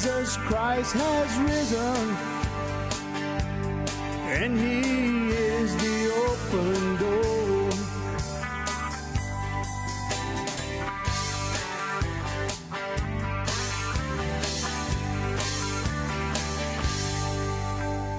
Jesus Christ has risen, and He is the open door.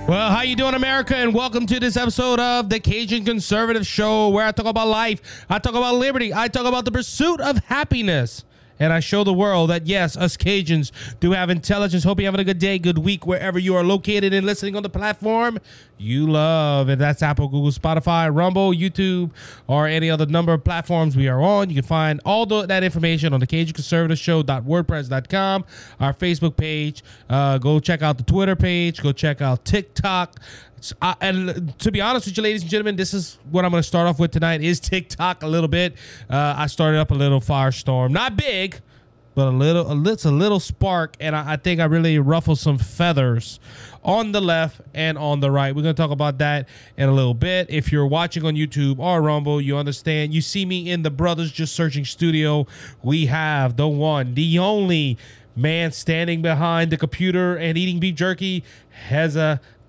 Well, how you doing, America? And welcome to this episode of the Cajun Conservative Show, where I talk about life, I talk about liberty, I talk about the pursuit of happiness, and I show the world that yes, us Cajuns do have intelligence. Hope you're having a good day, good week, wherever you are located and listening on the platform you love. And that's Apple, Google, Spotify, Rumble, YouTube, or any other number of platforms we are on. You can find all the, that information on the Cajun Conservative Show.wordpress.com, our Facebook page. Uh, go check out the Twitter page. Go check out TikTok. It's- uh, and to be honest with you, ladies and gentlemen, this is what I'm going to start off with tonight is TikTok a little bit. Uh, I started up a little firestorm, not big, but a little, a it's a little spark, and I, I think I really ruffled some feathers on the left and on the right. We're gonna talk about that in a little bit. If you're watching on YouTube or Rumble, you understand. You see me in the Brothers Just Searching studio. We have the one, the only man standing behind the computer and eating beef jerky,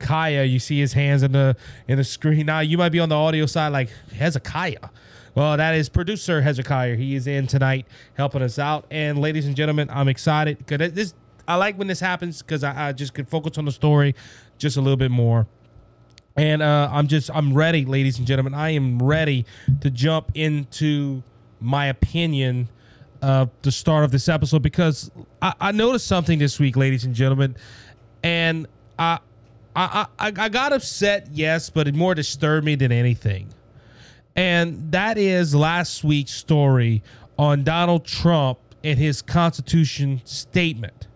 Hezekiah. You see his hands in the in the screen. Now you might be on the audio side like Hezekiah. Well, that is producer Hezekiah. He is in tonight helping us out. And ladies and gentlemen, I'm excited because this I like when this happens because I, I just can focus on the story just a little bit more. And uh, I'm just I'm ready, ladies and gentlemen. I am ready to jump into my opinion of the start of this episode because I, I noticed something this week, ladies and gentlemen, and I I, I I got upset, yes, but it more disturbed me than anything and that is last week's story on Donald Trump and his Constitution statement.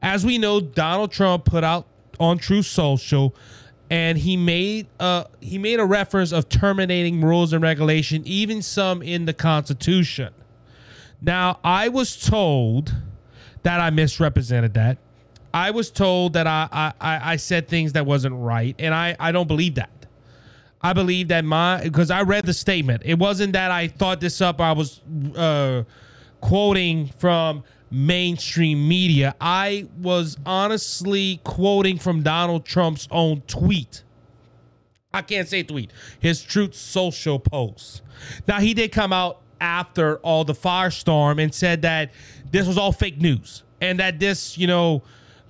As we know, Donald Trump put out on Truth Social, and he made uh he made a reference of terminating rules and regulation, even some in the Constitution. Now, I was told that I misrepresented that. I was told that I I, I said things that wasn't right, and I I don't believe that. I believe that my because I read the statement. It wasn't that I thought this up. I was uh, quoting from mainstream media. I was honestly quoting from Donald Trump's own tweet. I can't say tweet. His Truth Social post. Now he did come out after all the firestorm and said that this was all fake news and that this, you know,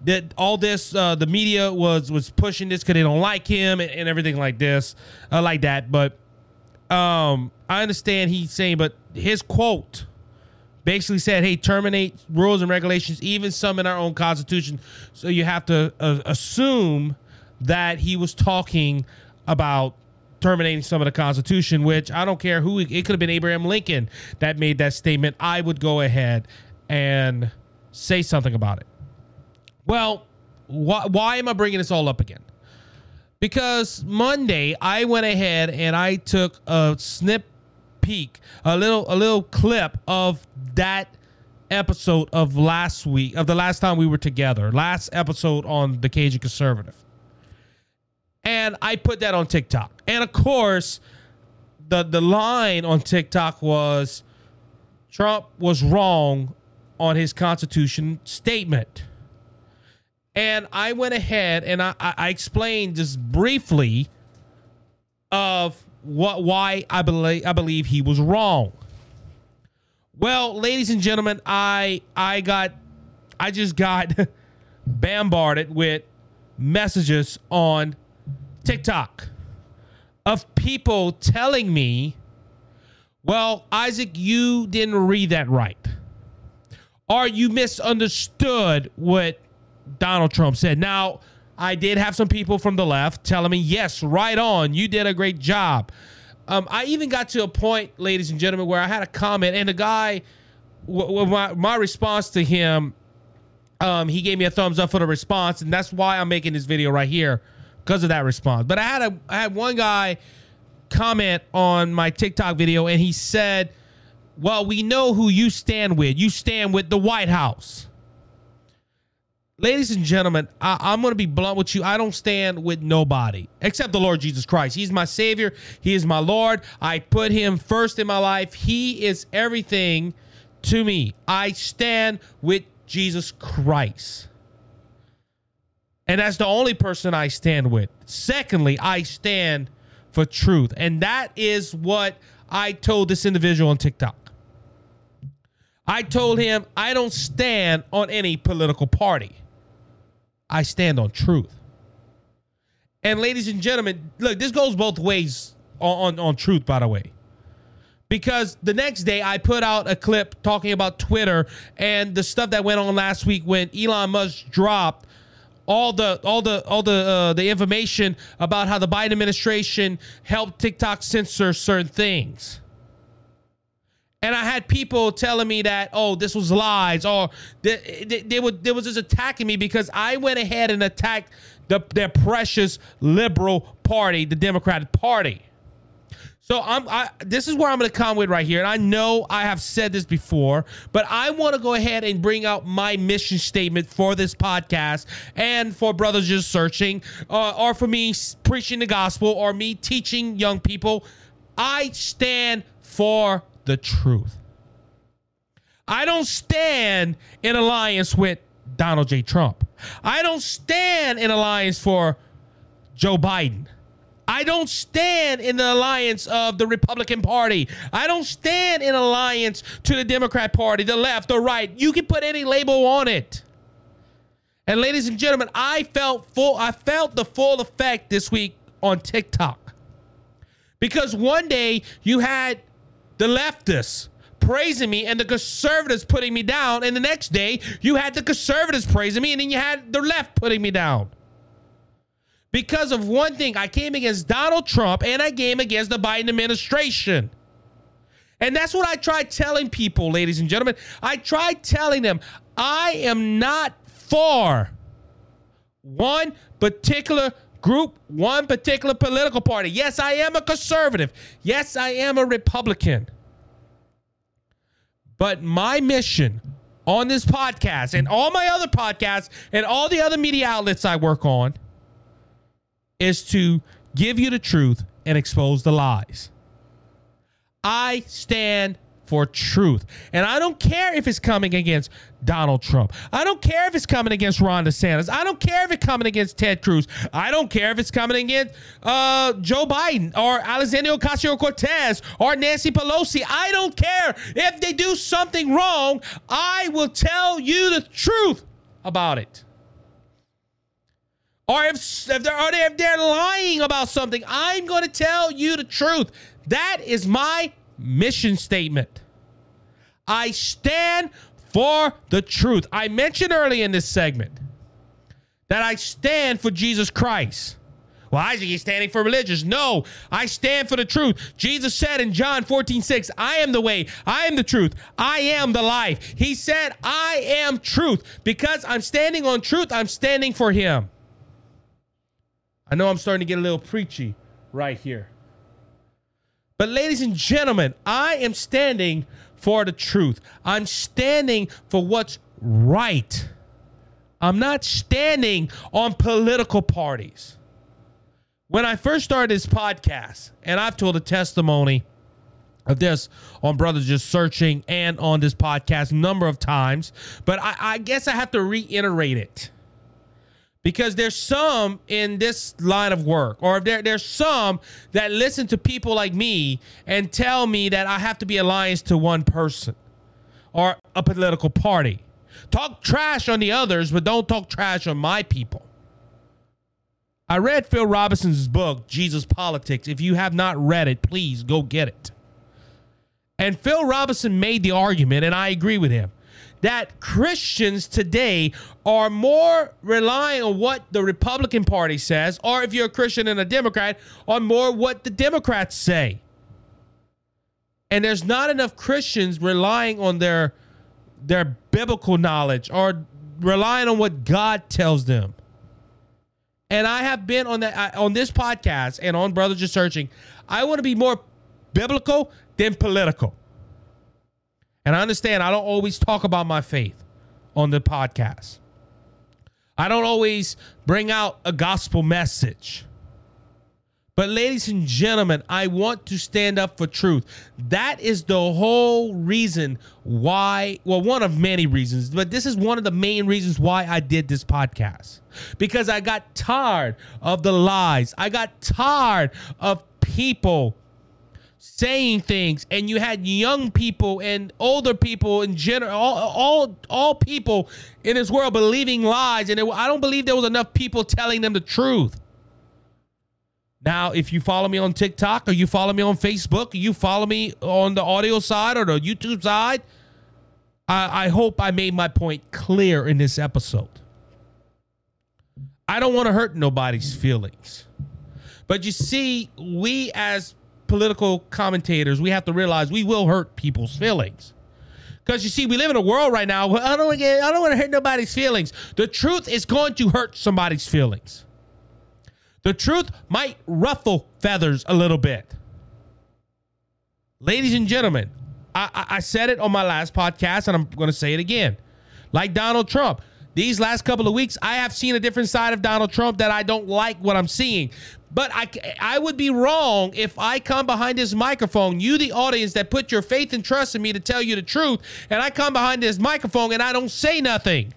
that all this uh, the media was was pushing this because they don't like him and, and everything like this, uh, like that. But um, I understand he's saying, but his quote basically said, "Hey, terminate rules and regulations, even some in our own constitution." So you have to uh, assume that he was talking about terminating some of the constitution which i don't care who it could have been abraham lincoln that made that statement i would go ahead and say something about it well why, why am i bringing this all up again because monday i went ahead and i took a snip peek a little a little clip of that episode of last week of the last time we were together last episode on the cajun conservative and I put that on TikTok. And of course, the the line on TikTok was Trump was wrong on his Constitution statement. And I went ahead and I, I explained just briefly of what why I believe I believe he was wrong. Well, ladies and gentlemen, I I got I just got bombarded with messages on TikTok of people telling me, well, Isaac, you didn't read that right. Or you misunderstood what Donald Trump said. Now, I did have some people from the left telling me, yes, right on, you did a great job. Um, I even got to a point, ladies and gentlemen, where I had a comment, and the guy, w- w- my, my response to him, um, he gave me a thumbs up for the response, and that's why I'm making this video right here because of that response. But I had a I had one guy comment on my TikTok video, and he said, "Well, we know who you stand with. You stand with the White House." Ladies and gentlemen, I, I'm going to be blunt with you. I don't stand with nobody except the Lord Jesus Christ. He's my Savior. He is my Lord. I put Him first in my life. He is everything to me. I stand with Jesus Christ. And that's the only person I stand with. Secondly, I stand for truth. And that is what I told this individual on TikTok. I told him I don't stand on any political party. I stand on truth. And ladies and gentlemen, look, this goes both ways on, on, on truth, by the way. Because the next day I put out a clip talking about Twitter and the stuff that went on last week when Elon Musk dropped all the all the all the uh, the information about how the Biden administration helped TikTok censor certain things. And I had people telling me that, oh, this was lies, or they, they, they, were, they was just attacking me because I went ahead and attacked the, their precious liberal party, the Democratic Party. So I'm I, this is where I'm going to come with right here, and I know I have said this before, but I want to go ahead and bring out my mission statement for this podcast and for brothers just searching, uh, or for me preaching the gospel, or me teaching young people. I stand for the truth. I don't stand in alliance with Donald J. Trump. I don't stand in alliance for Joe Biden. I don't stand in the alliance of the Republican Party. I don't stand in alliance to the Democrat Party, the left, the right. You can put any label on it. And ladies and gentlemen, I felt full I felt the full effect this week on TikTok. Because one day you had the leftists praising me and the conservatives putting me down, and the next day you had the conservatives praising me and then you had the left putting me down because of one thing. I came against Donald Trump and I came against the Biden administration. And that's what I tried telling people, ladies and gentlemen. I tried telling them I am not for one particular group, one particular political party. Yes, I am a conservative. Yes, I am a Republican. But my mission on this podcast and all my other podcasts and all the other media outlets I work on is to give you the truth and expose the lies. I stand for truth. And I don't care if it's coming against Donald Trump. I don't care if it's coming against Ron DeSantis. I don't care if it's coming against Ted Cruz. I don't care if it's coming against uh, Joe Biden or Alexandria Ocasio Cortez or Nancy Pelosi. I don't care. If they do something wrong, I will tell you the truth about it. Or if, if, they're, or if they're lying about something, I'm going to tell you the truth. That is my mission statement. I stand for the truth. I mentioned early in this segment that I stand for Jesus Christ. Well, Isaac, he's standing for religious. No, I stand for the truth. Jesus said in John 14, 6, I am the way, I am the truth, I am the life. He said, I am truth. Because I'm standing on truth, I'm standing for him. I know I'm starting to get a little preachy right here. But, ladies and gentlemen, I am standing for the truth. I'm standing for what's right. I'm not standing on political parties. When I first started this podcast, and I've told a testimony of this on Brothers Just Searching and on this podcast a number of times, but I, I guess I have to reiterate it because there's some in this line of work or there, there's some that listen to people like me and tell me that i have to be alliance to one person or a political party. Talk trash on the others but don't talk trash on my people. I read phil robertson's book jesus politics. If you have not read it please go get it. And phil robertson made the argument and i agree with him that Christians today are more relying on what the Republican Party says, or if you're a Christian and a Democrat, on more what the Democrats say. And there's not enough Christians relying on their their biblical knowledge or relying on what God tells them. And I have been on that on this podcast and on Brothers Just Searching. I want to be more biblical than political. And I understand I don't always talk about my faith on the podcast. I don't always bring out a gospel message. But, ladies and gentlemen, I want to stand up for truth. That is the whole reason why, well, one of many reasons, but this is one of the main reasons why I did this podcast. Because I got tired of the lies. I got tired of people saying things and you had young people and older people in general all, all all people in this world believing lies and it, i don't believe there was enough people telling them the truth. Now if you follow me on tiktok or you follow me on facebook or you follow me on the audio side or the youtube side i, I hope i made my point clear in this episode. I don't want to hurt nobody's feelings. But you see we as political commentators, we have to realize we will hurt people's feelings. Because you see, we live in a world right now where I don't want to hurt nobody's feelings. The truth is going to hurt somebody's feelings. The truth might ruffle feathers a little bit. Ladies and gentlemen, I, I, I said it on my last podcast, and I'm going to say it again. Like Donald Trump, these last couple of weeks, I have seen a different side of Donald Trump that I don't like what I'm seeing. But I, I would be wrong if I come behind this microphone, you, the audience that put your faith and trust in me to tell you the truth, and I come behind this microphone and I don't say nothing.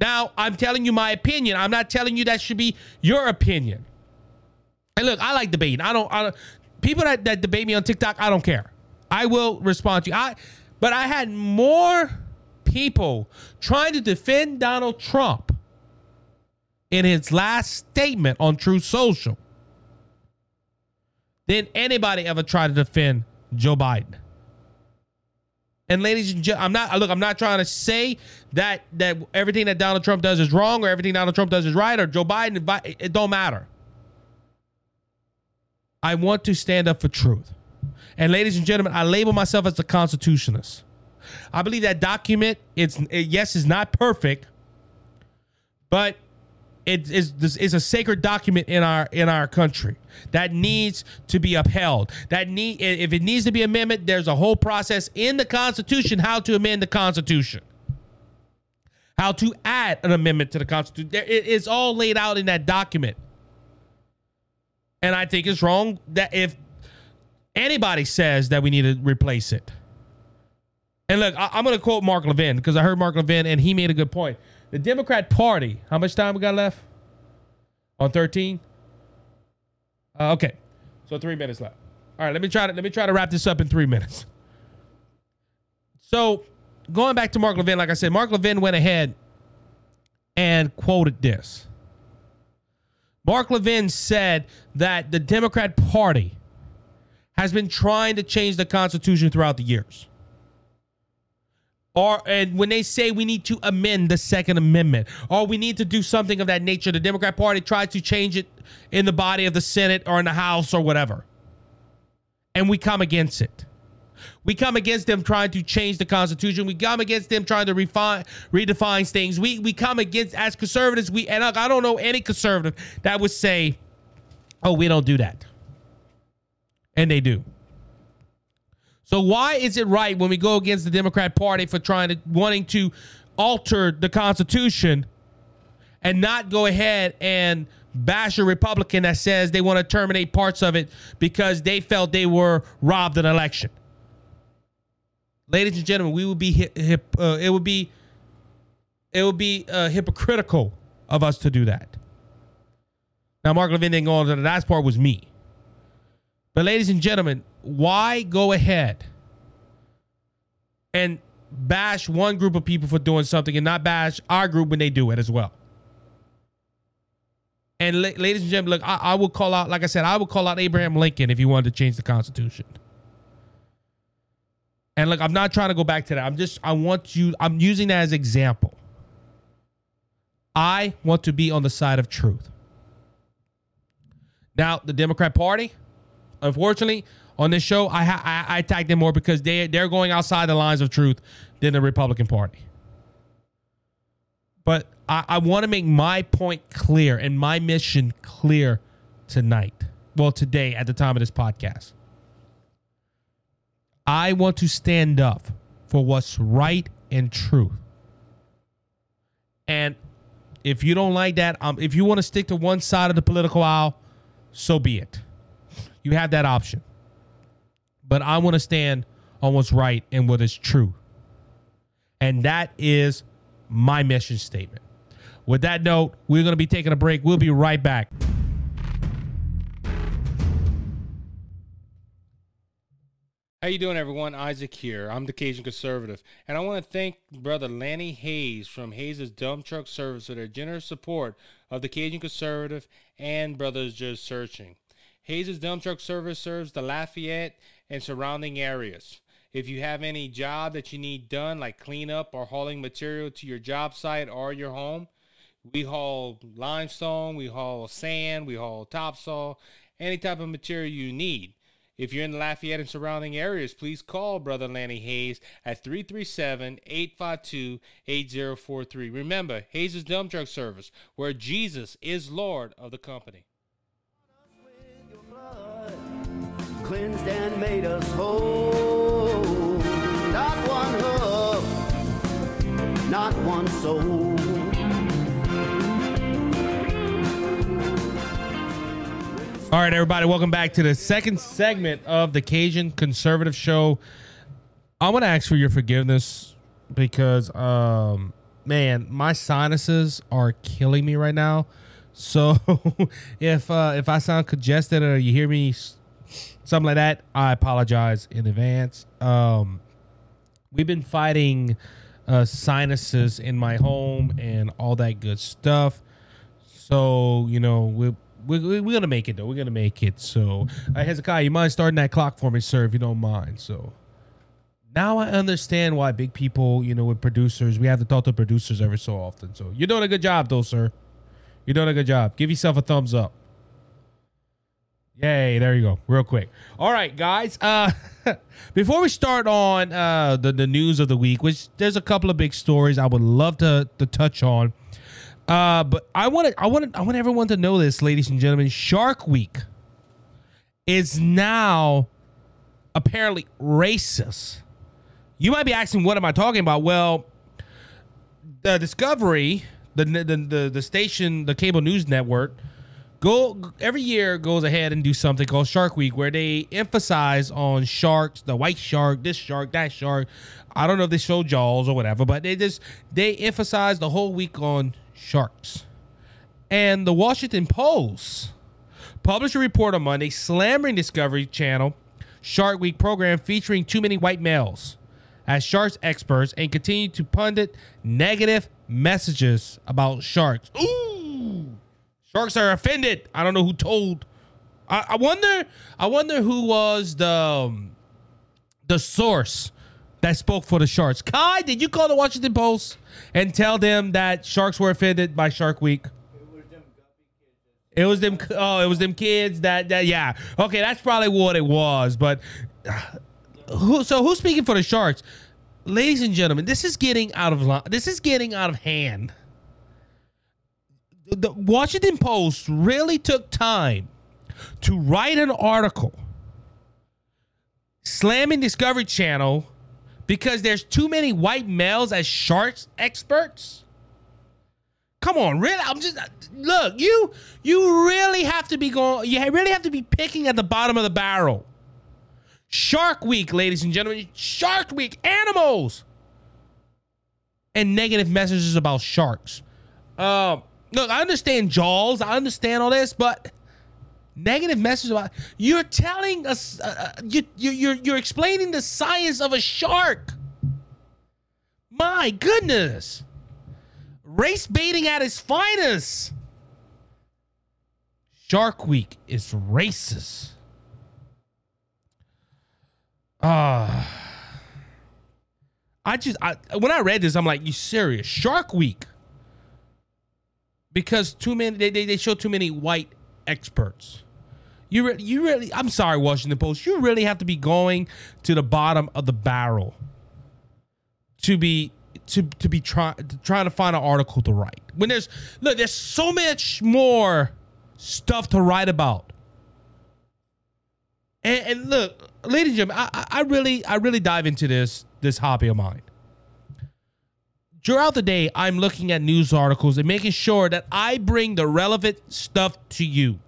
Now, I'm telling you my opinion. I'm not telling you that should be your opinion. And look, I like debating. I don't, I don't people that, that debate me on TikTok, I don't care. I will respond to you. I, but I had more people trying to defend Donald Trump in his last statement on Truth Social than anybody ever tried to defend Joe Biden. And ladies and gentlemen, I'm not look, I'm not trying to say that that everything that Donald Trump does is wrong or everything Donald Trump does is right or Joe Biden it don't matter. I want to stand up for truth. And ladies and gentlemen, I label myself as a constitutionalist. I believe that document it's it, yes is not perfect, but it is is a sacred document in our in our country that needs to be upheld. That need if it needs to be amendment, there's a whole process in the Constitution how to amend the Constitution, how to add an amendment to the Constitution. It is all laid out in that document, and I think it's wrong that if anybody says that we need to replace it. And look, I, am going to quote Mark Levin because I heard Mark Levin and he made a good point. The Democrat Party, how much time we got left? On 13? Uh, okay. So three minutes left. All right, let me try to let me try to wrap this up in three minutes. So going back to Mark Levin, like I said, Mark Levin went ahead and quoted this. Mark Levin said that the Democrat Party has been trying to change the Constitution throughout the years or and when they say we need to amend the second amendment or we need to do something of that nature the democrat party tries to change it in the body of the senate or in the house or whatever. And we come against it. We come against them trying to change the constitution. We come against them trying to refine redefine things. We we come against as conservatives we and i don't know any conservative that would say oh we don't do that. And they do so why is it right when we go against the Democrat Party for trying to wanting to alter the Constitution and not go ahead and bash a Republican that says they want to terminate parts of it because they felt they were robbed an election? Ladies and gentlemen, we would be hip, hip uh, it would be it would be uh, hypocritical of us to do that. Now, Mark Levin didn't go on to the last part was me. But, ladies and gentlemen, why go ahead and bash one group of people for doing something and not bash our group when they do it as well? And la- ladies and gentlemen, look, I, I will call out, like I said, I will call out Abraham Lincoln if he wanted to change the Constitution. And look, I'm not trying to go back to that. I'm just, I want you, I'm using that as example. I want to be on the side of truth. Now, the Democrat Party, unfortunately, on this show, I I, I attack them more because they they're going outside the lines of truth than the Republican Party. But I, I want to make my point clear and my mission clear tonight. Well, today at the time of this podcast. I want to stand up for what's right and true. And If you don't like that, um, if you want to stick to one side of the political aisle, so be it. You have that option. But I want to stand on what's right and what is true. And that is my mission statement. With that note, we're going to be taking a break. We'll be right back. How you doing, everyone? Isaac here. I'm the Cajun Conservative, and I want to thank Brother Lanny Hayes from Hayes' Dump Truck Service for their generous support of the Cajun Conservative and Brothers Just Searching. Hayes' Dump Truck Service serves the Lafayette and surrounding areas. If you have any job that you need done, like cleanup or hauling material to your job site or your home, we haul limestone, we haul sand, we haul topsoil, any type of material you need. If you're in Lafayette and surrounding areas, please call Brother Lanny Hayes at 337-852-8043. Remember, Hayes' Dump Truck Service, where Jesus is Lord of the company. Cleansed and made us whole. Not one not one soul. All right, everybody, welcome back to the second segment of the Cajun Conservative Show. I want to ask for your forgiveness because, um, man, my sinuses are killing me right now. So if uh, if I sound congested or you hear me something like that, I apologize in advance. Um, we've been fighting uh, sinuses in my home and all that good stuff. So you know we we we- we're gonna make it though. We're gonna make it. So uh, Hezekiah, you mind starting that clock for me, sir, if you don't mind. So now I understand why big people, you know, with producers, we have to talk to producers every so often. So you're doing a good job, though, sir. You're doing a good job. Give yourself a thumbs up. Yay, there you go. Real quick. All right, guys. Uh before we start on uh the, the news of the week, which there's a couple of big stories I would love to to touch on. Uh but I want to I want I want everyone to know this, ladies and gentlemen. Shark Week is now apparently racist. You might be asking what am I talking about? Well, the Discovery, the the the, the station, the cable news network, go every year goes ahead and do something called Shark Week, where they emphasize on sharks, the white shark, this shark, that shark. I don't know if they show Jaws or whatever, but they just they emphasize the whole week on sharks. And the Washington Post published a report on Monday slamming Discovery Channel Shark Week program featuring too many white males as sharks experts and continue to pundit negative messages about sharks. Ooh, sharks are offended. I don't know who told. I, I wonder. I wonder who was the um, the source that spoke for the sharks. Kai, did you call the Washington Post and tell them that sharks were offended by Shark Week? It was them. Oh, it was them kids. That that yeah. Okay, that's probably what it was. But uh, who? So who's speaking for the Sharks? Ladies and gentlemen, this is getting out of line. This is getting out of hand. The Washington Post really took time to write an article slamming Discovery Channel because there's too many white males as sharks experts. Come on, really? I'm just look. You you really have to be going. You really have to be picking at the bottom of the barrel. Shark Week, ladies and gentlemen. Shark Week, animals, and negative messages about sharks. Um, look, I understand Jaws. I understand all this, but negative message about you're telling us uh, uh, you, you you're you're explaining the science of a shark. My goodness race baiting at its finest. Shark Week is racist. Ah. I just I when I read this, I'm like, you serious? Shark Week. Because too many they, they, they show too many white experts. You re- you really I'm sorry, Washington Post. You really have to be going to the bottom of the barrel to be to to be trying trying to find an article to write. When there's look, there's so much more stuff to write about. And, and look, ladies and gentlemen, I, I I really I really dive into this this hobby of mine. Throughout the day, I'm looking at news articles and making sure that I bring the relevant stuff to you,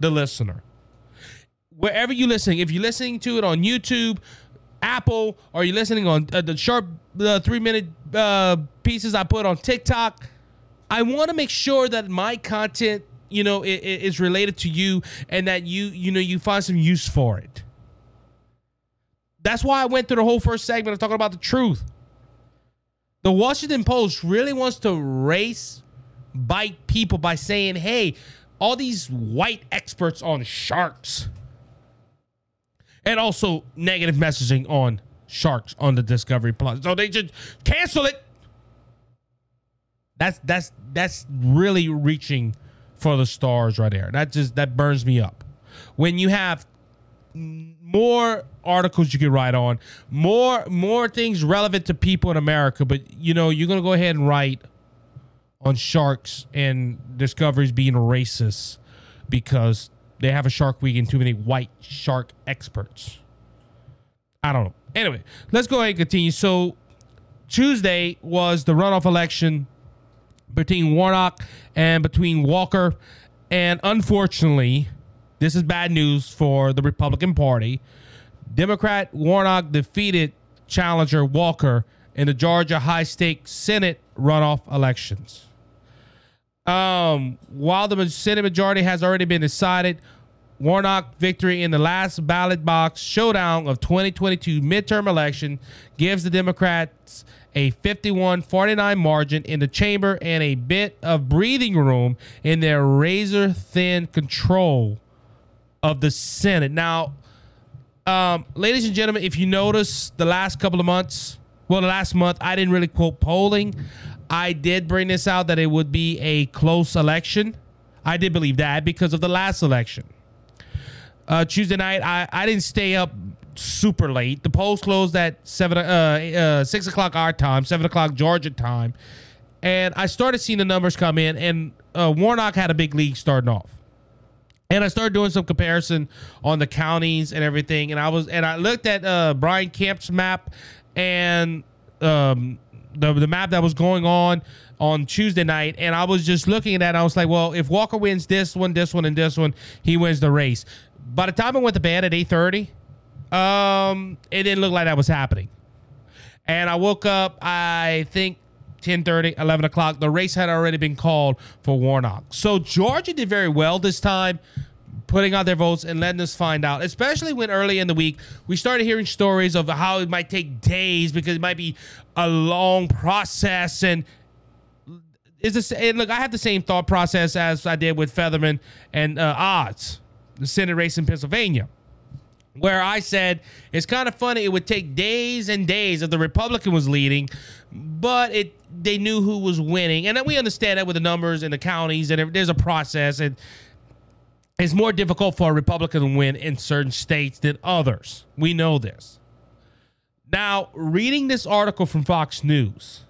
the listener. Wherever you're listening, if you're listening to it on YouTube, Apple, or you're listening on uh, the short uh, three minute uh, pieces I put on TikTok, I want to make sure that my content, you know, i- i- is related to you and that you, you know, you find some use for it. That's why I went through the whole first segment of talking about the truth. The Washington Post really wants to race bite people by saying, hey, all these white experts on sharks and also negative messaging on sharks on the Discovery Plus. So they should cancel it. That's that's that's really reaching for the stars right there. That just that burns me up. When you have more articles you can write on, more more things relevant to people in America, but you know, you're gonna go ahead and write on sharks and discoveries being racist because they have a shark week and too many white shark experts. I don't know. Anyway, let's go ahead and continue. So Tuesday was the runoff election between Warnock and between Walker. And unfortunately, this is bad news for the Republican Party. Democrat Warnock defeated challenger Walker in the Georgia high stakes Senate runoff elections. Um, while the Senate majority has already been decided, Warnock victory in the last ballot box showdown of 2022 midterm election gives the Democrats a 51-49 margin in the chamber and a bit of breathing room in their razor thin control of the Senate. Now, um, ladies and gentlemen, if you notice the last couple of months, well, the last month, I didn't really quote polling. I did bring this out that it would be a close election. I did believe that because of the last election. Uh, Tuesday night, I, I didn't stay up super late. The polls closed at seven, uh, uh, six o'clock our time, seven o'clock Georgia time, and I started seeing the numbers come in. And uh, Warnock had a big lead starting off and I started doing some comparison on the counties and everything. And I was and I looked at uh, Brian Kemp's map and um, the the map that was going on on Tuesday night, and I was just looking at that. I was like, well, if Walker wins this one, this one, and this one, he wins the race. By the time I went to bed at eight thirty, um, it didn't look like that was happening. And I woke up, I think 10 11 o'clock. The race had already been called for Warnock. So Georgia did very well this time, putting out their votes and letting us find out, especially when early in the week we started hearing stories of how it might take days because it might be a long process. And is this, and look, I had the same thought process as I did with Fetterman and uh, Oz, the Senate race in Pennsylvania where I said it's kind of funny. It would take days and days if the Republican was leading, but it they knew who was winning, and then we understand that with the numbers and the counties, and there's a process, and it's more difficult for a Republican to win in certain states than others. We know this. Now, reading this article from Fox News,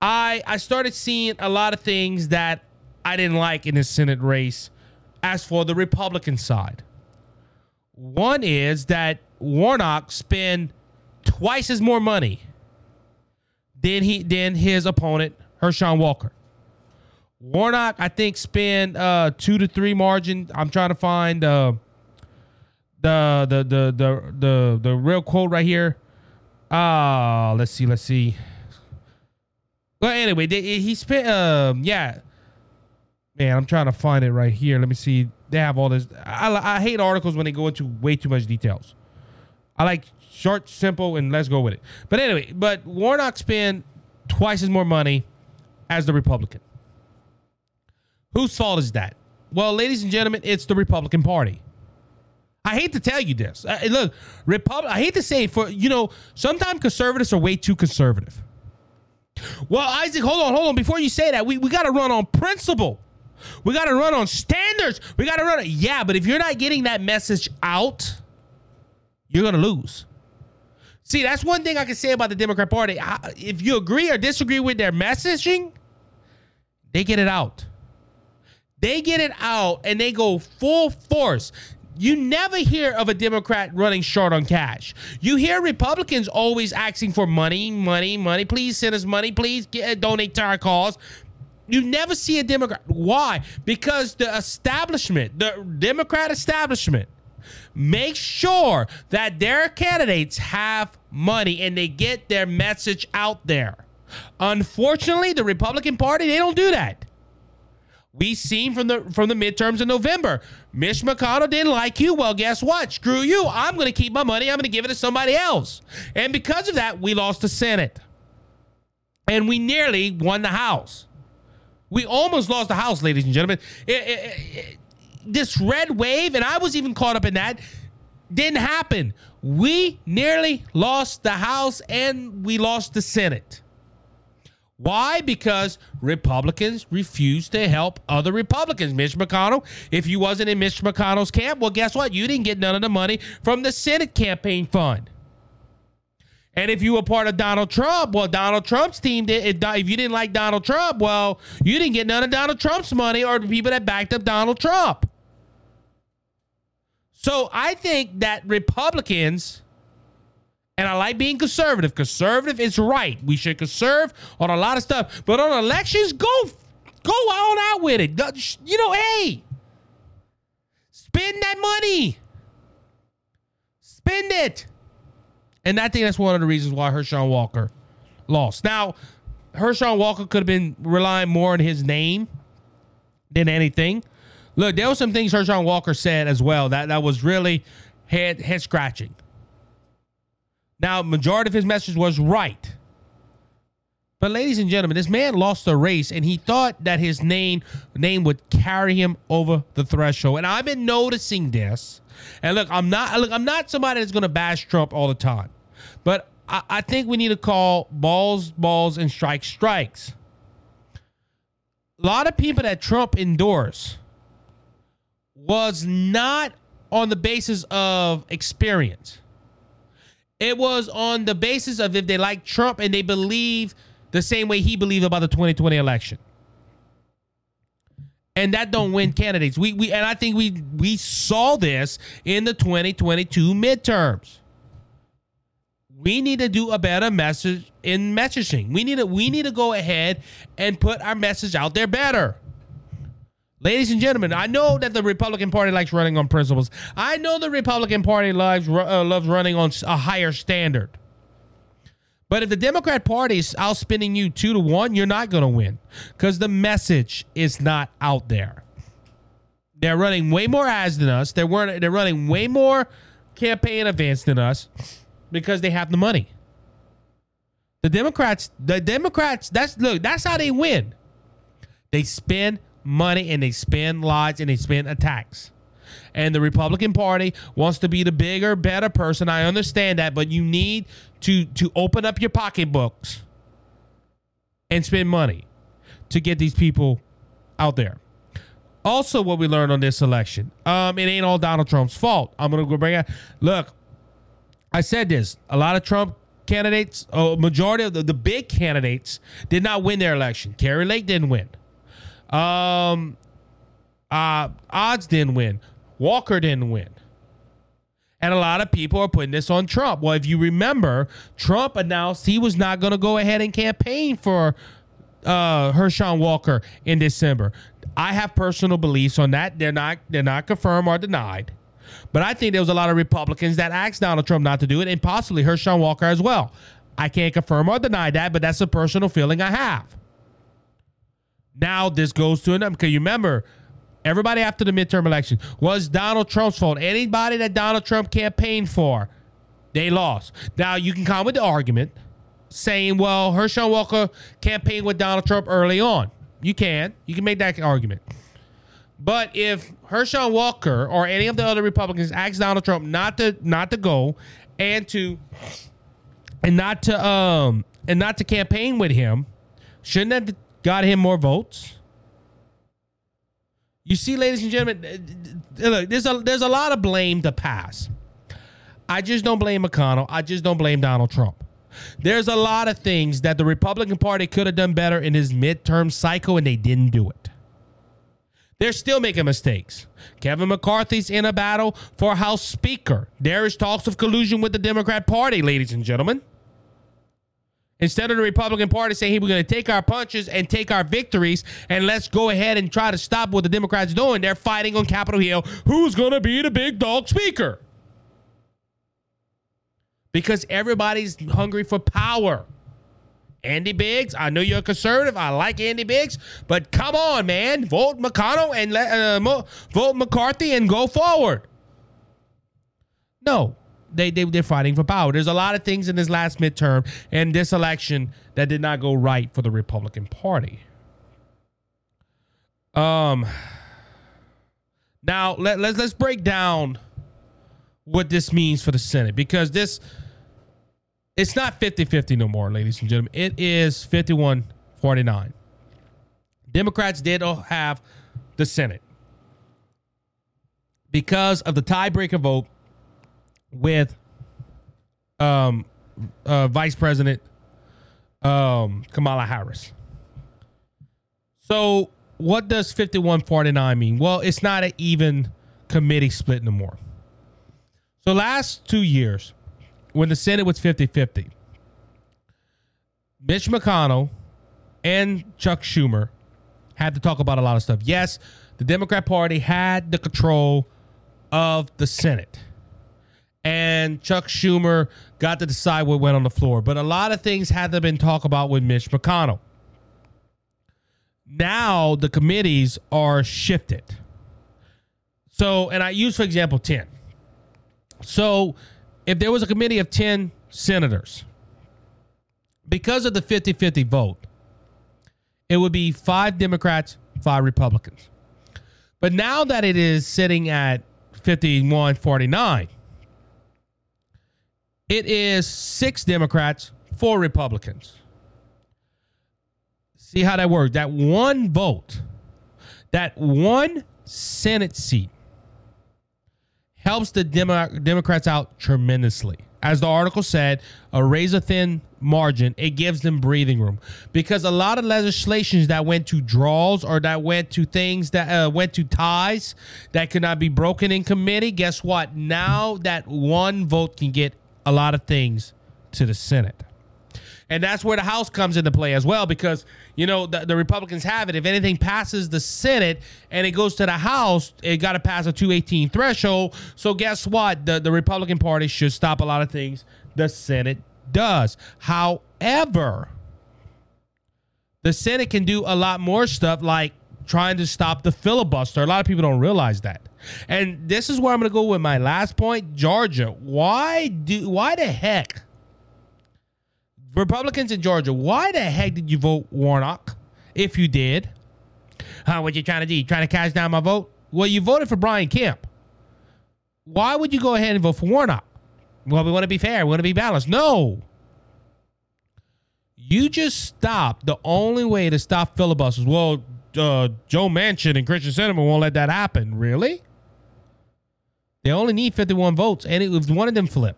I I started seeing a lot of things that I didn't like in this Senate race. As for the Republican side. One is that Warnock spent twice as more money than he than his opponent Herschel Walker. Warnock, I think, spent uh, two to three margin. I'm trying to find uh, the the the the the the real quote right here. Ah, let's see, let's see. Well, anyway, they, he spent. Um, yeah, man, I'm trying to find it right here. Let me see. They have all this. I, I hate articles when they go into way too much details. I like short, simple, and let's go with it. But anyway, but Warnock spent twice as more money as the Republican. Whose fault is that? Well, ladies and gentlemen, it's the Republican Party. I hate to tell you this. Uh, look, Repub- I hate to say it for you know, sometimes conservatives are way too conservative. Well, Isaac, hold on, hold on. Before you say that, we, we got to run on principle. We got to run on standards. We got to run. Yeah, but if you're not getting that message out, you're going to lose. See, that's one thing I can say about the Democrat Party. If you agree or disagree with their messaging, they get it out. They get it out and they go full force. you never hear of a Democrat running short on cash. You hear Republicans always asking for money, money, money. Please send us money. Please get, donate to our cause. You never see a Democrat. Why? Because the establishment, the Democrat establishment, makes sure that their candidates have money and they get their message out there. Unfortunately, the Republican Party, they don't do that. We seen from the from the midterms in November. Mitch McConnell didn't like you. Well, guess what? Screw you. I'm going to keep my money. I'm going to give it to somebody else. And because of that, we lost the Senate. And we nearly won the House. We almost lost the House, ladies and gentlemen. It, it, it, this red wave, and I was even caught up in that, didn't happen. We nearly lost the House and we lost the Senate. Why? Because Republicans refused to help other Republicans. Mitch McConnell, if you wasn't in Mitch McConnell's camp, well, guess what? You didn't get none of the money from the Senate campaign fund. And if you were part of Donald Trump, well, Donald Trump's team did. If you didn't like Donald Trump, well, you didn't get none of Donald Trump's money or the people that backed up Donald Trump. So I think that Republicans and I like being conservative. Conservative is right. We should conserve on a lot of stuff. But on elections, go go on out with it. You know, hey, spend that money. Spend it. And I think that's one of the reasons why Herschel Walker lost. Now, Herschel Walker could have been relying more on his name than anything. Look, there were some things Herschel Walker said as well that, that was really head head scratching. Now, majority of his message was right. But ladies and gentlemen, this man lost the race and he thought that his name name would carry him over the threshold. And I've been noticing this. And look, I'm not look, I'm not somebody that's gonna bash Trump all the time. But I, I think we need to call balls, balls, and strikes strikes. A lot of people that Trump endorsed was not on the basis of experience. It was on the basis of if they like Trump and they believe the same way he believed about the 2020 election. And that don't win candidates. We we and I think we we saw this in the 2022 midterms. We need to do a better message in messaging. We need to we need to go ahead and put our message out there better. Ladies and gentlemen, I know that the Republican Party likes running on principles. I know the Republican Party loves, uh, loves running on a higher standard. But if the Democrat Party is outspinning you two to one, you're not going to win because the message is not out there. They're running way more ads than us. They're, they're running way more campaign events than us because they have the money. The Democrats, the Democrats, that's look, that's how they win. They spend money and they spend lies and they spend attacks. And the Republican Party wants to be the bigger, better person. I understand that, but you need to to open up your pocketbooks and spend money to get these people out there. Also, what we learned on this election, um, it ain't all Donald Trump's fault. I'm gonna go bring out. Look, I said this. A lot of Trump candidates, a majority of the, the big candidates, did not win their election. Kari Lake didn't win. Um, uh, Oz didn't win. Walker didn't win. And a lot of people are putting this on Trump. Well, if you remember, Trump announced he was not going to go ahead and campaign for uh, Herschel Walker in December. I have personal beliefs on that. They're not they're not confirmed or denied. But I think there was a lot of Republicans that asked Donald Trump not to do it, and possibly Herschel Walker as well. I can't confirm or deny that, but that's a personal feeling I have. Now this goes to them because you remember everybody after the midterm election was Donald Trump's fault. Anybody that Donald Trump campaigned for, they lost. Now you can come with the argument saying, well, Herschel Walker campaigned with Donald Trump early on. You can. You can make that argument. But if Herschel Walker or any of the other Republicans asked Donald Trump not to not to go and to and not to um and not to campaign with him, shouldn't that got him more votes. You see, ladies and gentlemen, eh, eh, look, there's a there's a lot of blame to pass. I just don't blame McConnell. I just don't blame Donald Trump. There's a lot of things that the Republican Party could have done better in his midterm cycle, and they didn't do it. They're still making mistakes. Kevin McCarthy's in a battle for House Speaker. There is talks of collusion with the Democrat Party, ladies and gentlemen. Instead of the Republican Party saying, hey, we're going to take our punches and take our victories and let's go ahead and try to stop what the Democrats doing, they're fighting on Capitol Hill who's going to be the big dog speaker. Because everybody's hungry for power. Andy Biggs, I know you're a conservative. I like Andy Biggs, but come on, man, vote McConnell and let uh, vote McCarthy and go forward. No, they, they they're fighting for power. There's a lot of things in this last midterm and this election that did not go right for the Republican Party. Um. Now let let's let's break down what this means for the Senate because this it's not 50-50 no more, ladies and gentlemen. It is 51-49. Democrats did have the Senate because of the tiebreaker vote with um, uh, Vice President um, Kamala Harris. So, what does 5149 mean? Well, it's not an even committee split no more. So, last two years, when the Senate was 50 50, Mitch McConnell and Chuck Schumer had to talk about a lot of stuff. Yes, the Democrat Party had the control of the Senate and Chuck Schumer got to decide what went on the floor. But a lot of things had to been talked about with Mitch McConnell. Now the committees are shifted. So, and I use, for example, 10. So, if there was a committee of 10 senators, because of the 50 50 vote, it would be five Democrats, five Republicans. But now that it is sitting at 51 49, it is six Democrats, four Republicans. See how that works. That one vote, that one Senate seat helps the Demo- Democrats out tremendously. As the article said, a razor thin margin, it gives them breathing room because a lot of legislations that went to draws or that went to things that uh, went to ties that could not be broken in committee. Guess what? Now that one vote can get a lot of things to the Senate. And that's where the House comes into play as well, because, you know, the, the Republicans have it. If anything passes the Senate and it goes to the House, it got to pass a 218 threshold. So, guess what? The, the Republican Party should stop a lot of things the Senate does. However, the Senate can do a lot more stuff like trying to stop the filibuster. A lot of people don't realize that. And this is where I'm going to go with my last point, Georgia. Why do why the heck Republicans in Georgia, why the heck did you vote Warnock? If you did, huh, what you trying to do? You trying to cash down my vote? Well, you voted for Brian Kemp. Why would you go ahead and vote for Warnock? Well, we want to be fair. We want to be balanced. No. You just stopped the only way to stop filibusters. Well, uh, Joe Manchin and Kyrsten Sinema won't let that happen. Really? They only need 51 votes, and it, if one of them flip,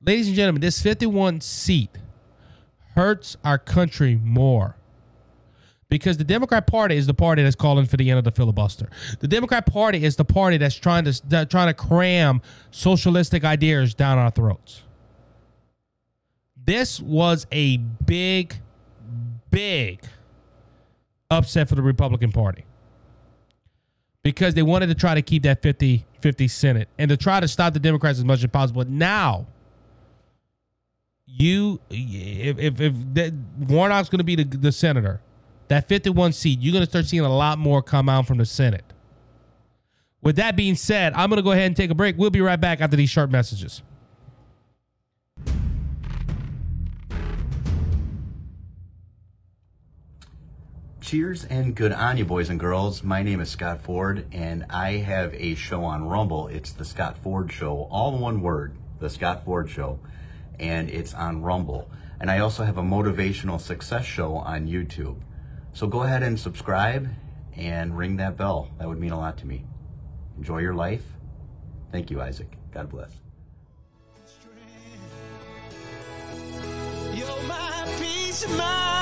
ladies and gentlemen, this 51 seat hurts our country more because the Democrat Party is the party that's calling for the end of the filibuster. The Democrat Party is the party that's trying to that, trying to cram socialistic ideas down our throats. This was a big, big upset for the Republican Party because they wanted to try to keep that 50 50 Senate and to try to stop the Democrats as much as possible. Now, you, if, if, if that, Warnock's going to be the, the senator, that 51 seat, you're going to start seeing a lot more come out from the Senate. With that being said, I'm going to go ahead and take a break. We'll be right back after these short messages. Cheers and good on you, boys and girls. My name is Scott Ford, and I have a show on Rumble. It's the Scott Ford Show, all in one word, the Scott Ford Show, and it's on Rumble. And I also have a motivational success show on YouTube. So go ahead and subscribe and ring that bell. That would mean a lot to me. Enjoy your life. Thank you, Isaac. God bless. You're my peace of mind.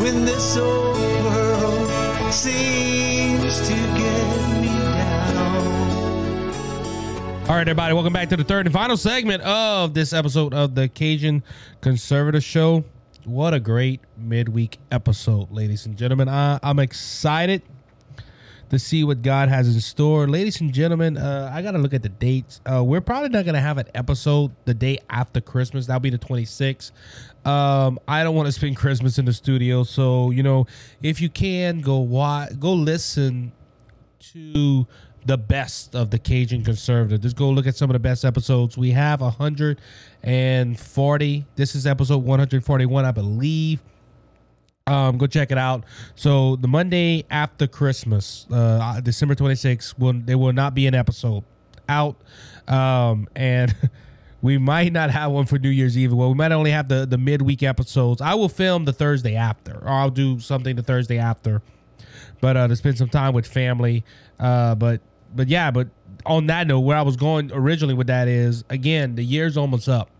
When this old world seems to get me down. All right, everybody, welcome back to the third and final segment of this episode of the Cajun Conservative Show. What a great midweek episode, ladies and gentlemen. I, I'm excited to see what God has in store. Ladies and gentlemen, uh, I got to look at the dates. Uh, we're probably not going to have an episode the day after Christmas. That'll be the 26th. Um, I don't want to spend Christmas in the studio. So, you know, if you can, go watch, go listen to the best of the Cajun Conservative. Just go look at some of the best episodes. We have 140. This is episode 141, I believe. Um, go check it out. So the Monday after Christmas, uh, December 26th, will there will not be an episode out, um, and we might not have one for New Year's Eve. Well, we might only have the the midweek episodes. I will film the Thursday after, or I'll do something the Thursday after, but uh, to spend some time with family. Uh, but but yeah, but on that note, where I was going originally with that is again, the year's almost up.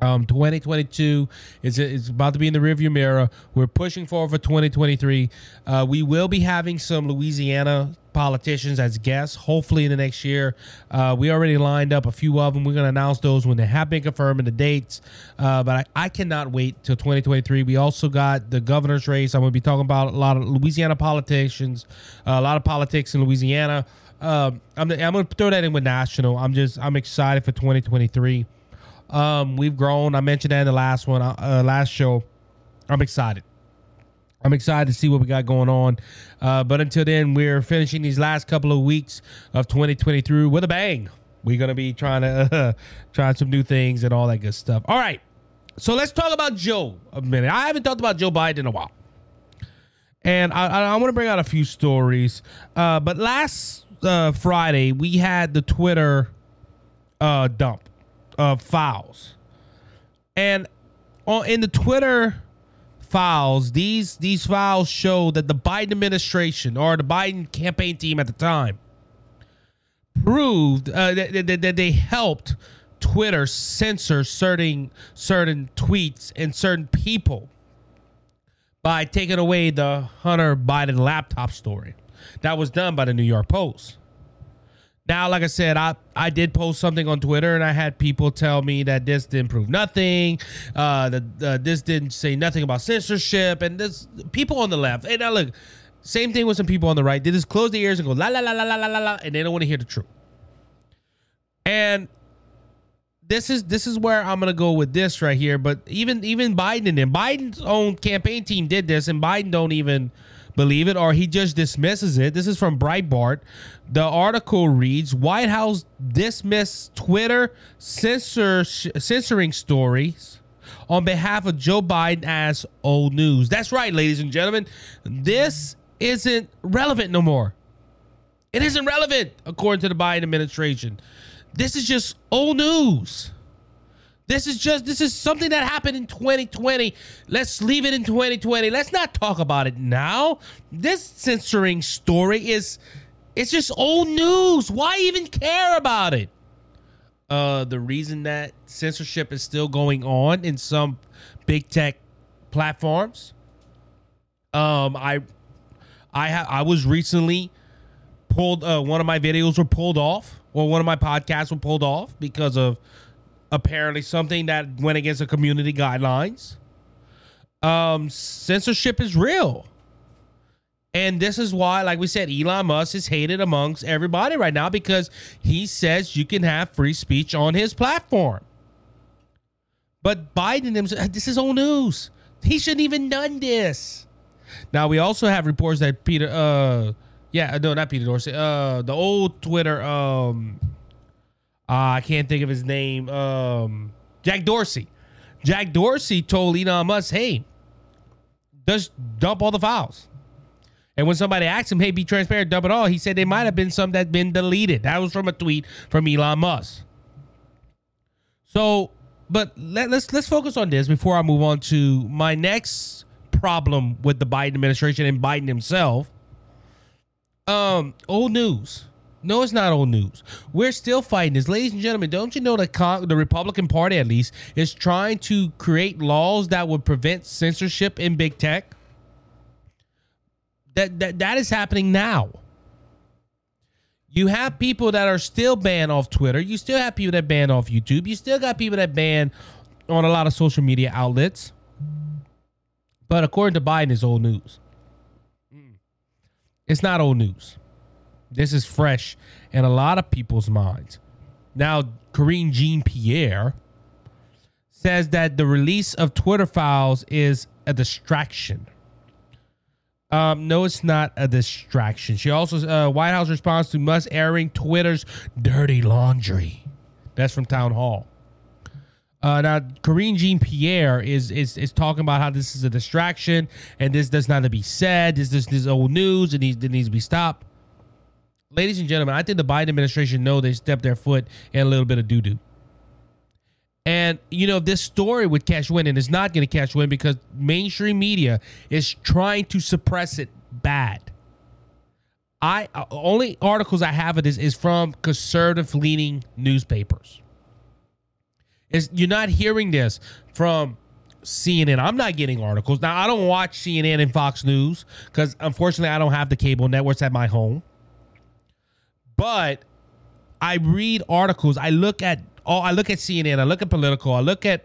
Um, 2022 is is about to be in the rearview mirror. We're pushing forward for 2023. Uh, we will be having some Louisiana politicians as guests, hopefully in the next year. Uh, we already lined up a few of them. We're going to announce those when they have been confirmed and the dates. Uh, but I, I cannot wait till 2023. We also got the governor's race. I'm going to be talking about a lot of Louisiana politicians, uh, a lot of politics in Louisiana. Um, I'm, I'm going to throw that in with national. I'm just I'm excited for 2023. Um, we've grown. I mentioned that in the last one, uh, last show. I'm excited. I'm excited to see what we got going on. Uh, but until then, we're finishing these last couple of weeks of 2023 with a bang. We're gonna be trying to uh, trying some new things and all that good stuff. All right, so let's talk about Joe a minute. I haven't talked about Joe Biden in a while, and I, I, I want to bring out a few stories. Uh, but last uh, Friday we had the Twitter uh, dump of files. And on in the Twitter files, these these files show that the Biden administration or the Biden campaign team at the time proved uh, that, that, that they helped Twitter censor certain certain tweets and certain people by taking away the Hunter Biden laptop story. That was done by the New York Post. Now, like I said, I, I did post something on Twitter and I had people tell me that this didn't prove nothing, uh, that uh, this didn't say nothing about censorship, and this people on the left. And now look, same thing with some people on the right. They just close their ears and go la la la la la la la, and they don't want to hear the truth. And this is this is where I'm gonna go with this right here. But even even Biden and Biden's own campaign team did this, and Biden don't even believe it or he just dismisses it. This is from Breitbart. The article reads White House dismissed Twitter censor, censoring stories on behalf of Joe Biden as old news. That's right, ladies and gentlemen. This isn't relevant no more. It isn't relevant, according to the Biden administration. This is just old news. This is just this is something that happened in 2020. Let's leave it in 2020. Let's not talk about it now. This censoring story is it's just old news. Why even care about it? Uh the reason that censorship is still going on in some big tech platforms. Um I I ha- I was recently pulled uh, one of my videos were pulled off or one of my podcasts were pulled off because of apparently something that went against the community guidelines. Um, censorship is real. And this is why, like we said, Elon Musk is hated amongst everybody right now because he says you can have free speech on his platform. But Biden, this is old news. He shouldn't even done this. Now we also have reports that Peter, uh, yeah, no, not Peter Dorsey, uh, the old Twitter, um, uh, I can't think of his name. Um, Jack Dorsey. Jack Dorsey told Elon Musk, "Hey, just dump all the files." And when somebody asked him, "Hey, be transparent, dump it all," he said there might have been some that's been deleted. That was from a tweet from Elon Musk. So, but let, let's let's focus on this before I move on to my next problem with the Biden administration and Biden himself. Um, old news No, it's not old news. We're still fighting this, ladies and gentlemen. Don't you know that Con- the Republican Party, at least, is trying to create laws that would prevent censorship in big tech? That that that is happening now. You have people that are still banned off Twitter. You still have people that ban off YouTube. You still got people that ban on a lot of social media outlets. But according to Biden, it's old news. It's not old news. This is fresh in a lot of people's minds. Now, Karine Jean Pierre says that the release of Twitter files is a distraction. Um, no, it's not a distraction. She also, uh, White House response to Musk airing Twitter's dirty laundry. That's from Town Hall. Uh, now, Karine Jean Pierre is, is is talking about how this is a distraction and this does not to be said. This this this old news and needs it needs to be stopped. Ladies and gentlemen, I think the Biden administration know they stepped their foot in a little bit of doo doo. And you know this story would catch wind, and it's not going to catch wind because mainstream media is trying to suppress it bad. I uh, only articles I have of this is from conservative leaning newspapers. Is you're not hearing this from CNN. I'm not getting articles now. I don't watch CNN and Fox News because unfortunately I don't have the cable networks at my home. But I read articles. I look at oh, I look at CNN. I look at Politico. I look at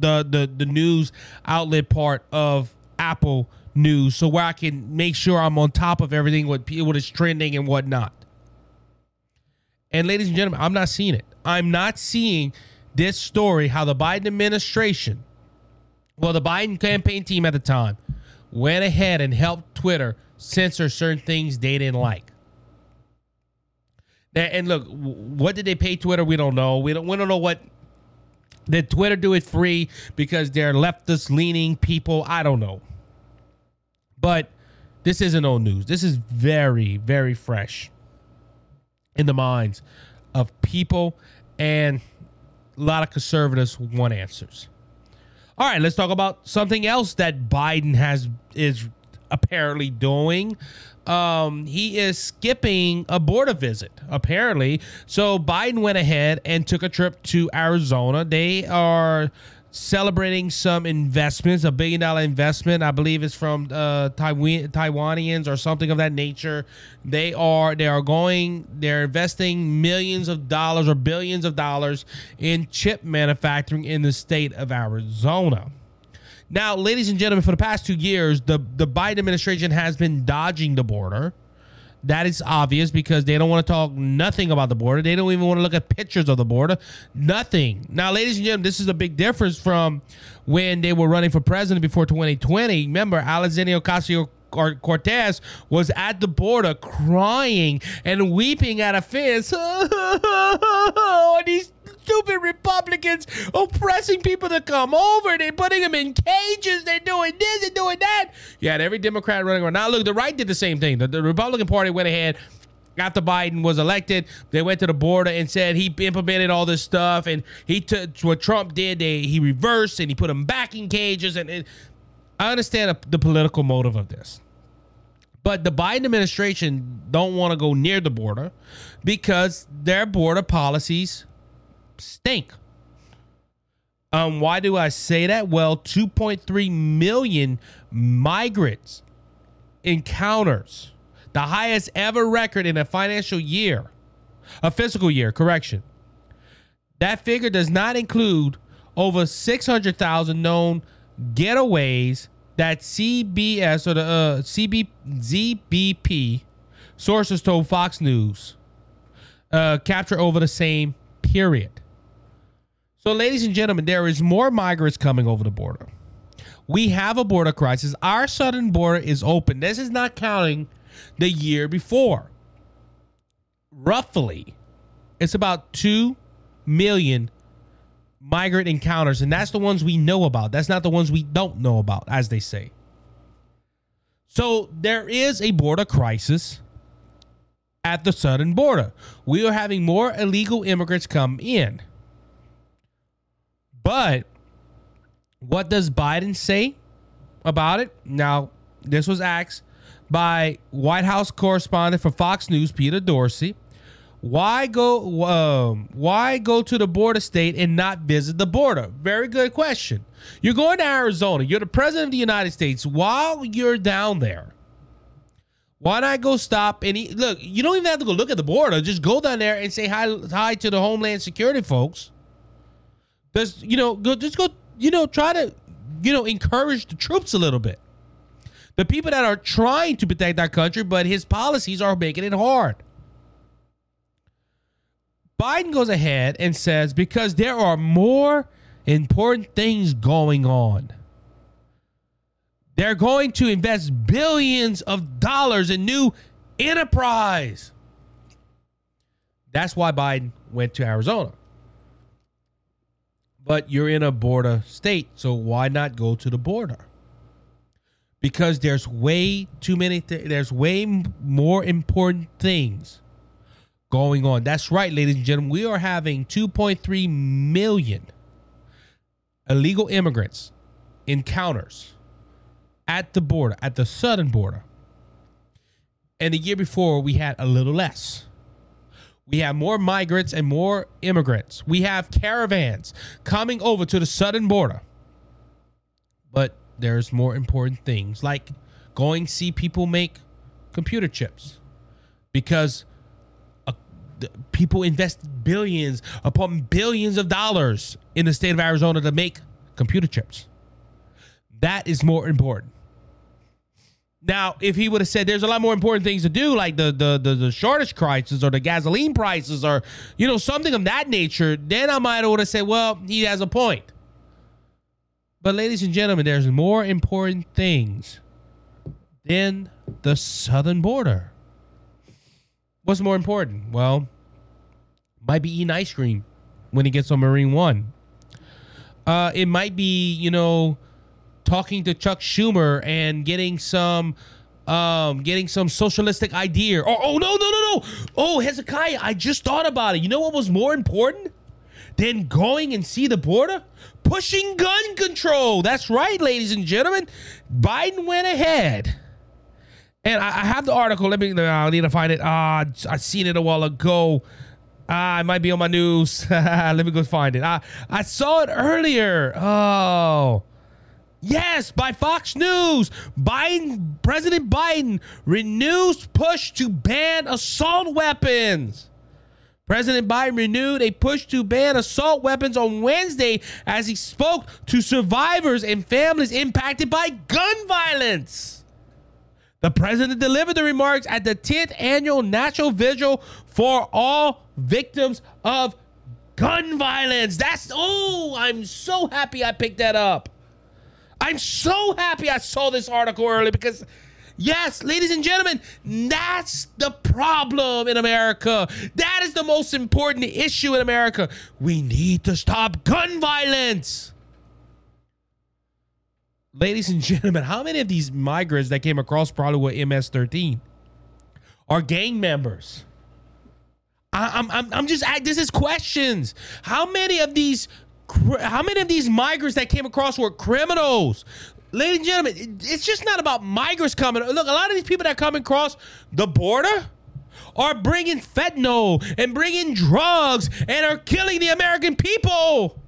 the the the news outlet part of Apple News, so where I can make sure I'm on top of everything what what is trending and whatnot. And ladies and gentlemen, I'm not seeing it. I'm not seeing this story how the Biden administration, well, the Biden campaign team at the time, went ahead and helped Twitter censor certain things they didn't like. And look, what did they pay Twitter? We don't know. We don't. We don't know what. Did Twitter do it free because they're leftist leaning people? I don't know. But this isn't old news. This is very, very fresh in the minds of people, and a lot of conservatives want answers. All right, let's talk about something else that Biden has is apparently doing. Um, he is skipping a border visit, apparently. So Biden went ahead and took a trip to Arizona. They are celebrating some investments, a billion dollar investment. I believe it's from uh, Taiwan Taiwanians or something of that nature. They are they are going they're investing millions of dollars or billions of dollars in chip manufacturing in the state of Arizona. Now, ladies and gentlemen, for the past two years, the, the Biden administration has been dodging the border. That is obvious because they don't want to talk nothing about the border. They don't even want to look at pictures of the border. Nothing. Now, ladies and gentlemen, this is a big difference from when they were running for president before 2020. Remember, Alexandria Ocasio Cortez was at the border crying and weeping at a fence. oh, these stupid Republicans oppressing people to come over. They're putting them in cages. They're doing this and doing that. You had every Democrat running around. Now, look, the right did the same thing. The, the Republican Party went ahead after Biden was elected, they went to the border and said he implemented all this stuff, and he took what Trump did. They he reversed and he put them back in cages. And, and I understand the political motive of this, but the Biden administration don't want to go near the border because their border policies stink. Um, why do I say that? Well, 2.3 million migrants encounters the highest ever record in a financial year, a fiscal year, correction. That figure does not include over 600,000 known getaways that CBS or the uh, CB, CBP sources told Fox News uh, capture over the same period. So, ladies and gentlemen, there is more migrants coming over the border. We have a border crisis. Our southern border is open. This is not counting the year before. Roughly, it's about 2 million migrant encounters, and that's the ones we know about. That's not the ones we don't know about, as they say. So, there is a border crisis at the southern border. We are having more illegal immigrants come in. But what does Biden say about it? Now, this was asked by White House correspondent for Fox News, Peter Doocy. Why go? Um, why go to the border state and not visit the border? Very good question. You're going to Arizona. You're the president of the United States. While you're down there, why not go stop and? Look, you don't even have to go look at the border. Just go down there and say hi, hi to the Homeland Security folks. Just you know, go just go. You know, try to you know encourage the troops a little bit. The people that are trying to protect our country, but his policies are making it hard. Biden goes ahead and says because there are more important things going on. They're going to invest billions of dollars in new enterprise. That's why Biden went to Arizona. But you're in a border state, so why not go to the border? Because there's way too many th- there's way m- more important things going on. That's right, ladies and gentlemen. We are having 2.3 million illegal immigrants encounters at the border, at the southern border. And the year before, we had a little less. We have more migrants and more immigrants. We have caravans coming over to the southern border. But there's more important things like going see people make computer chips because uh, people invest billions upon billions of dollars in the state of Arizona to make computer chips. That is more important. Now, if he would have said there's a lot more important things to do, like the the the, the shortage crisis or the gasoline prices or you know something of that nature, then I might have said, well, he has a point. But ladies and gentlemen, there's more important things than the southern border. What's more important? Well, might be eating ice cream when he gets on Marine One. Uh, it might be, you know, talking to Chuck Schumer and getting some um getting some socialistic idea. Or oh no, no, no, no. Oh, Hezekiah, I just thought about it. You know what was more important than going and see the border? Pushing gun control. That's right, ladies and gentlemen. Biden went ahead. And I, I have the article. Let me. I need to find it. Ah, I seen it a while ago. Ah, it might be on my news. Let me go find it. I I saw it earlier. Oh. Yes, by Fox News. Biden, President Biden renews push to ban assault weapons. President Biden renewed a push to ban assault weapons on Wednesday as he spoke to survivors and families impacted by gun violence. The president delivered the remarks at the 10th annual National Vigil for all victims of gun violence. That's, oh, I'm so happy I picked that up. I'm so happy I saw this article early because, yes, ladies and gentlemen, that's the problem in America. That is the most important issue in America. We need to stop gun violence. Ladies and gentlemen, how many of these migrants that came across probably with MS 13 are gang members? I, I'm, I'm, I'm just, I, this is questions. How many of these how many of these migrants that came across were criminals? Ladies and gentlemen, it's just not about migrants coming. Look, a lot of these people that come across the border are bringing fentanyl and bringing drugs and are killing the American people.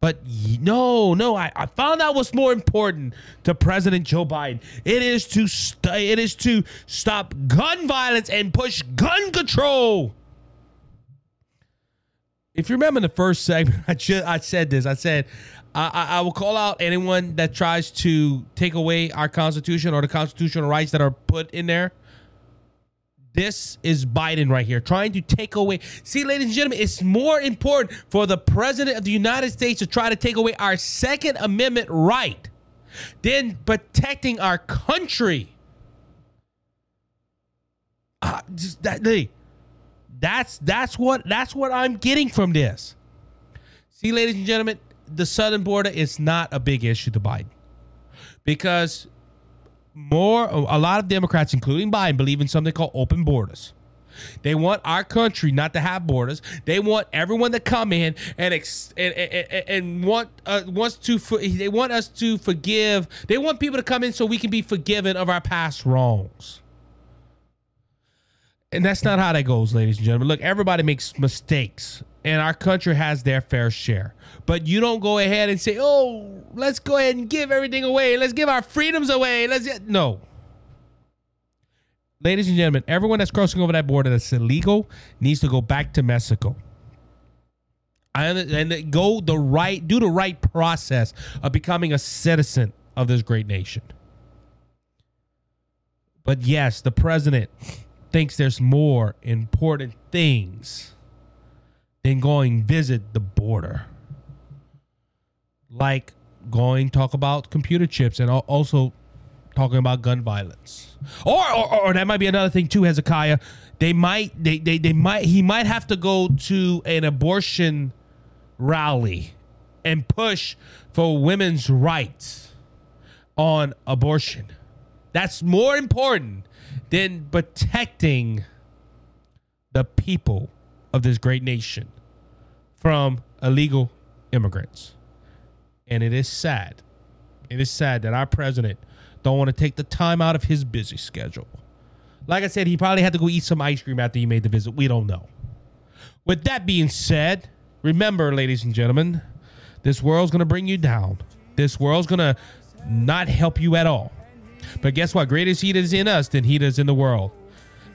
But no, no, I, I found out what's more important to President Joe Biden. It is to st- it is to stop gun violence and push gun control if you remember the first segment, I just I said this. I said I, I, will call out anyone that tries to take away our Constitution or the constitutional rights that are put in there. This is Biden right here trying to take away. See, ladies and gentlemen, it's more important for the president of the United States to try to take away our Second Amendment right than protecting our country. Uh, just that, that's that's what that's what I'm getting from this. See, ladies and gentlemen, the southern border is not a big issue to Biden because more a lot of Democrats, including Biden, believe in something called open borders. They want our country not to have borders. They want everyone to come in and ex- and, and, and want uh, wants to for, they want us to forgive. They want people to come in so we can be forgiven of our past wrongs. And that's not how that goes, ladies and gentlemen. Look, everybody makes mistakes, and our country has their fair share. But you don't go ahead and say, "Oh, let's go ahead and give everything away. Let's give our freedoms away." Let's get no. Ladies and gentlemen, everyone that's crossing over that border that's illegal needs to go back to Mexico. I and go the right, do the right process of becoming a citizen of this great nation. But yes, the president thinks there's more important things than going visit the border. Like going talk about computer chips and also talking about gun violence. Or, or or that might be another thing too, Hezekiah. They might they, they they might he might have to go to an abortion rally and push for women's rights on abortion. That's more important than protecting the people of this great nation from illegal immigrants. And it is sad. It is sad that our president don't want to take the time out of his busy schedule. Like I said, he probably had to go eat some ice cream after he made the visit. We don't know. With that being said, remember, ladies and gentlemen, this world's going to bring you down. This world's going to not help you at all. But guess what? Greater is he that is in us than he that is in the world.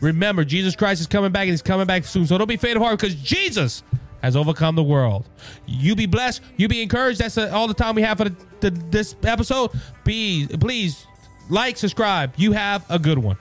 Remember, Jesus Christ is coming back and he's coming back soon. So don't be faint of heart because Jesus has overcome the world. You be blessed. You be encouraged. That's all the time we have for the, the, this episode. Be, please like, subscribe. You have a good one.